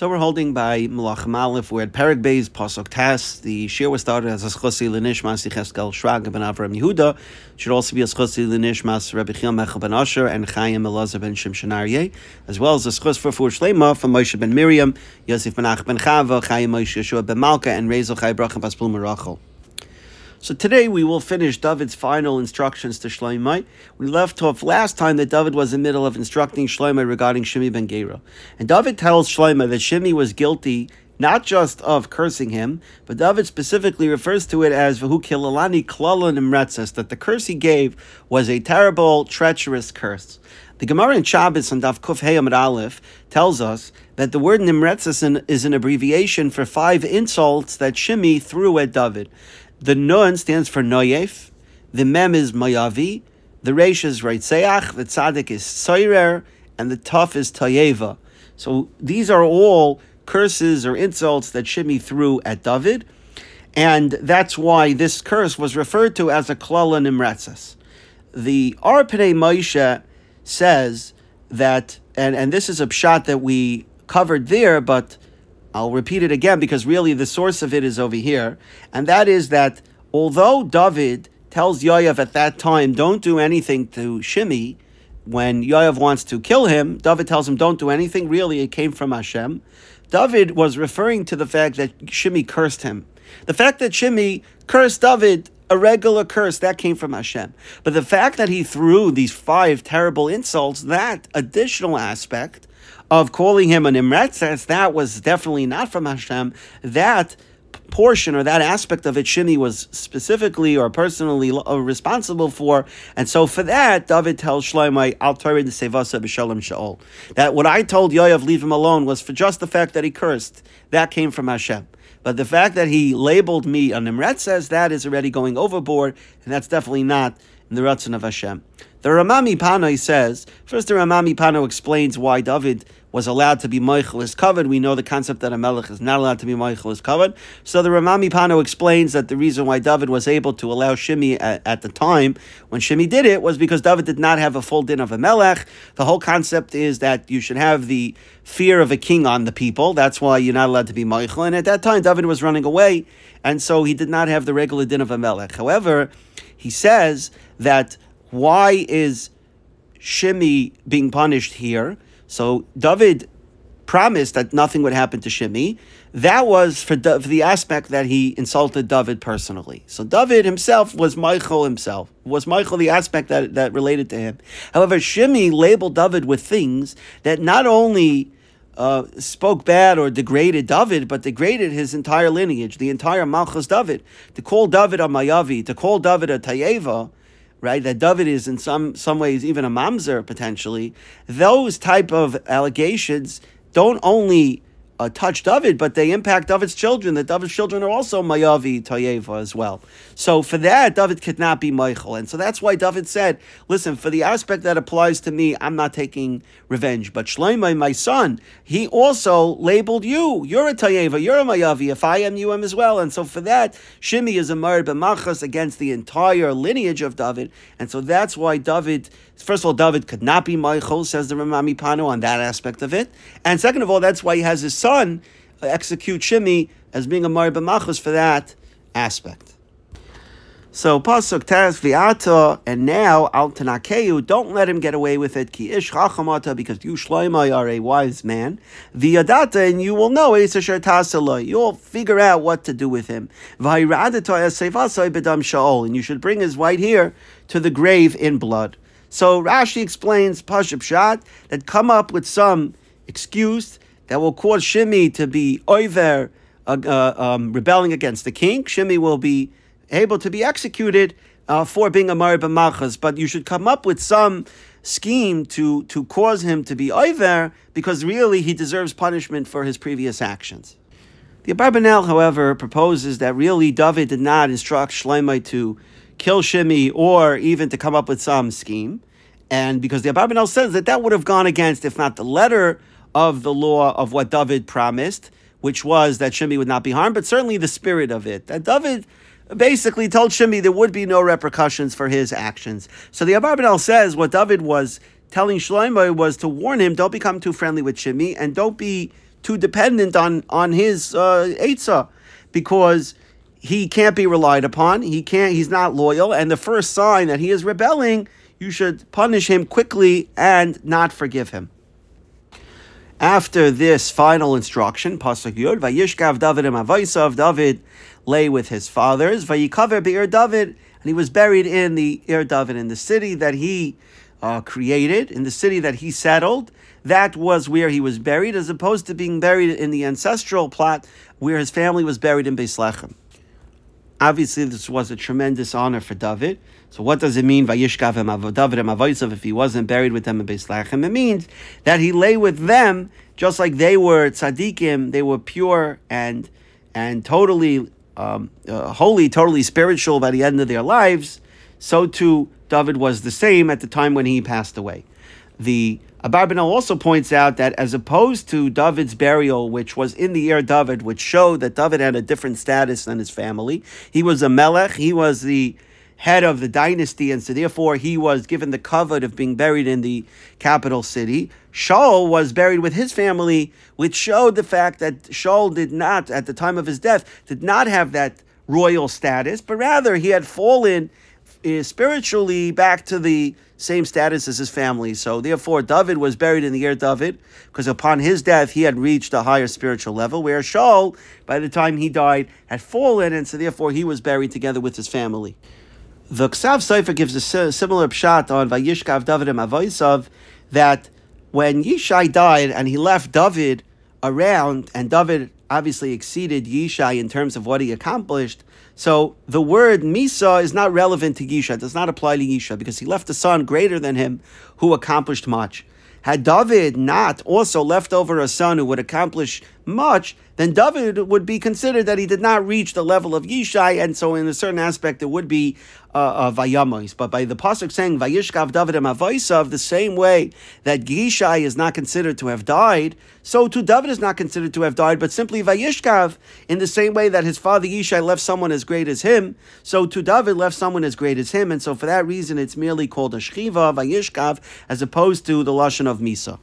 So we're holding by Malachim Aleph. We're at Perek Beis Pasuk Tas. The shir was started as a schusi l'nishmas Yecheskel Shrag ben Avram Yehuda. Should also be a schusi l'nishmas Rabbi Chil Mechel ben Asher and Chaim Elazar ben Shimshon Aryeh, as well as a schus for Fur Shlema from Moshe ben Miriam, Yosef ben Ach ben Chava, Chaim Moshe Yeshua ben Malka, and Rezel Chai Brachim Pasplum Rachel. So today we will finish David's final instructions to Shloimeh. We left off last time that David was in the middle of instructing Shloimeh regarding Shimi ben Gera. And David tells Shloimeh that Shimi was guilty not just of cursing him, but David specifically refers to it as Vahu Kilalani Klala Nimretzes, that the curse he gave was a terrible, treacherous curse. The Gemara in Shabbos on Daf Kuf Amid Aleph tells us that the word Nimretzes is an abbreviation for five insults that Shimi threw at David. The Nun stands for Noyef, the Mem is Mayavi, the Reish is Reitzeach, the Tzadik is Tzoirer, and the Tuf is Tayeva. So these are all curses or insults that Shimi threw at David, and that's why this curse was referred to as a Klala Nimretzes. The Arpene Moshe says that, and, and this is a pshat that we covered there, but I'll repeat it again because really the source of it is over here, and that is that although David tells Yoav at that time, don't do anything to Shimi, when Yoav wants to kill him, David tells him, don't do anything. Really, it came from Hashem. David was referring to the fact that Shimi cursed him. The fact that Shimi cursed David, a regular curse, that came from Hashem. But the fact that he threw these five terrible insults, that additional aspect, of calling him an Imretzes, that was definitely not from Hashem. That portion or that aspect of it, Shimi was specifically or personally uh, responsible for. And so for that, David tells Shlomo, I'll turn the Sevasa B'Shalom Shaol. That what I told Yoav, leave him alone, was for just the fact that he cursed. That came from Hashem. But the fact that he labeled me an Imretzes, that is already going overboard, and that's definitely not in the Ratzon of Hashem. The Ramami Panoi says, first the Ramami Pano explains why David was allowed to be mochel is covered. We know the concept that a melech is not allowed to be mochel is covered. So the Ramami Pano explains that the reason why David was able to allow Shimi at, at, the time when Shimi did it was because David did not have a full din of a melech. The whole concept is that you should have the fear of a king on the people. That's why you're not allowed to be mochel. And at that time, David was running away, and so he did not have the regular din of a melech. However, he says that why is Shimi being punished here? So David promised that nothing would happen to Shimi. That was for, for, the aspect that he insulted David personally. So David himself was mochel himself. Was mochel the aspect that, that related to him? However, Shimi labeled David with things that not only uh, spoke bad or degraded David, but degraded his entire lineage, the entire Malchus David. To call David a Mayavi, to call David a Tayeva, right? That David is in some some ways even a mamzer potentially. Those type of allegations don't only uh, touch David, but they impact David's children. That David's children are also Mayavi Tayeva as well. So for that, David could not be mochel, and so that's why David said, "Listen, for the aspect that applies to me, I'm not taking revenge. But Shlomo, my son, he also labeled you. You're a Tayeva. You're a Mayavi. If I am, you am as well. And so for that, Shimi is a Mar b'machas against the entire lineage of David, and so that's why David." First of all, David could not be mochel, says the Ramami Pano on that aspect of it. And second of all, that's why he has his son execute Shimi as being a Mari B'machus for that aspect. So pasuk tas viata, and now al tanakeu. Don't let him get away with it. Ki ish chachamata, because you shloimai are a wise man. Viadata, and you will know asher tasala. You'll figure out what to do with him. Vayradata bedam shaol, and you should bring his white hair to the grave in blood. So Rashi explains Pashup Shat that come up with some excuse that will cause Shimi to be over uh, uh, um, rebelling against the king. Shimi will be able to be executed uh, for being a Marib Machas, but you should come up with some scheme to, to cause him to be over because really he deserves punishment for his previous actions. The Abarbanel, however, proposes that really David did not instruct Shlomo to kill Shimi or even to come up with some scheme. And because the Abarbanel says that that would have gone against, if not the letter of the law of what David promised, which was that Shimi would not be harmed, but certainly the spirit of it. That David basically told Shimi there would be no repercussions for his actions. So the Abarbanel says what David was telling Shlomo was to warn him, don't become too friendly with Shimi and don't be too dependent on on his uh, Eitzah, because he can't be relied upon. He can't. He's not loyal, and the first sign that he is rebelling, you should punish him quickly and not forgive him. After this final instruction, Pasuk Yud, Vayishkav David and Avaisav, David lay with his fathers, Vayikaver B'Ir David, and he was buried in the Ir David, in the city that he uh, created, in the city that he settled. That was where he was buried, as opposed to being buried in the ancestral plot where his family was buried in Beis Lechem. Obviously, this was a tremendous honor for David. So what does it mean, if he wasn't buried with them in Beis Lechem? It means that he lay with them just like they were tzaddikim, they were pure and and totally um, uh, holy, totally spiritual by the end of their lives. So too, David was the same at the time when he passed away. The Abarbanel also points out that as opposed to David's burial, which was in the Ir David, which showed that David had a different status than his family, he was a melech, he was the head of the dynasty, and so therefore he was given the covet of being buried in the capital city. Shaul was buried with his family, which showed the fact that Shaul did not, at the time of his death, did not have that royal status, but rather he had fallen uh, spiritually back to the same status as his family. So therefore, David was buried in the Ir David, because upon his death he had reached a higher spiritual level, where Shaul, by the time he died, had fallen, and so therefore he was buried together with his family. The Ksav Sofer gives a similar pshat on Vayishkav David and Avoisav that when Yishai died and he left David around, and David obviously exceeded Yishai in terms of what he accomplished. So the word Misa is not relevant to Yishai, does not apply to Yishai because he left a son greater than him who accomplished much. Had David not also left over a son who would accomplish much, then David would be considered that he did not reach the level of Yishai, and so in a certain aspect it would be uh, uh. But by the pasuk saying Vayishkav David Amavoisav, the same way that Yishai is not considered to have died, so too David is not considered to have died, but simply Vayishkav, in the same way that his father Yishai left someone as great as him, so too David left someone as great as him, and so for that reason it's merely called a Shchiva, Vayishkav, as opposed to the Lashon of Misa.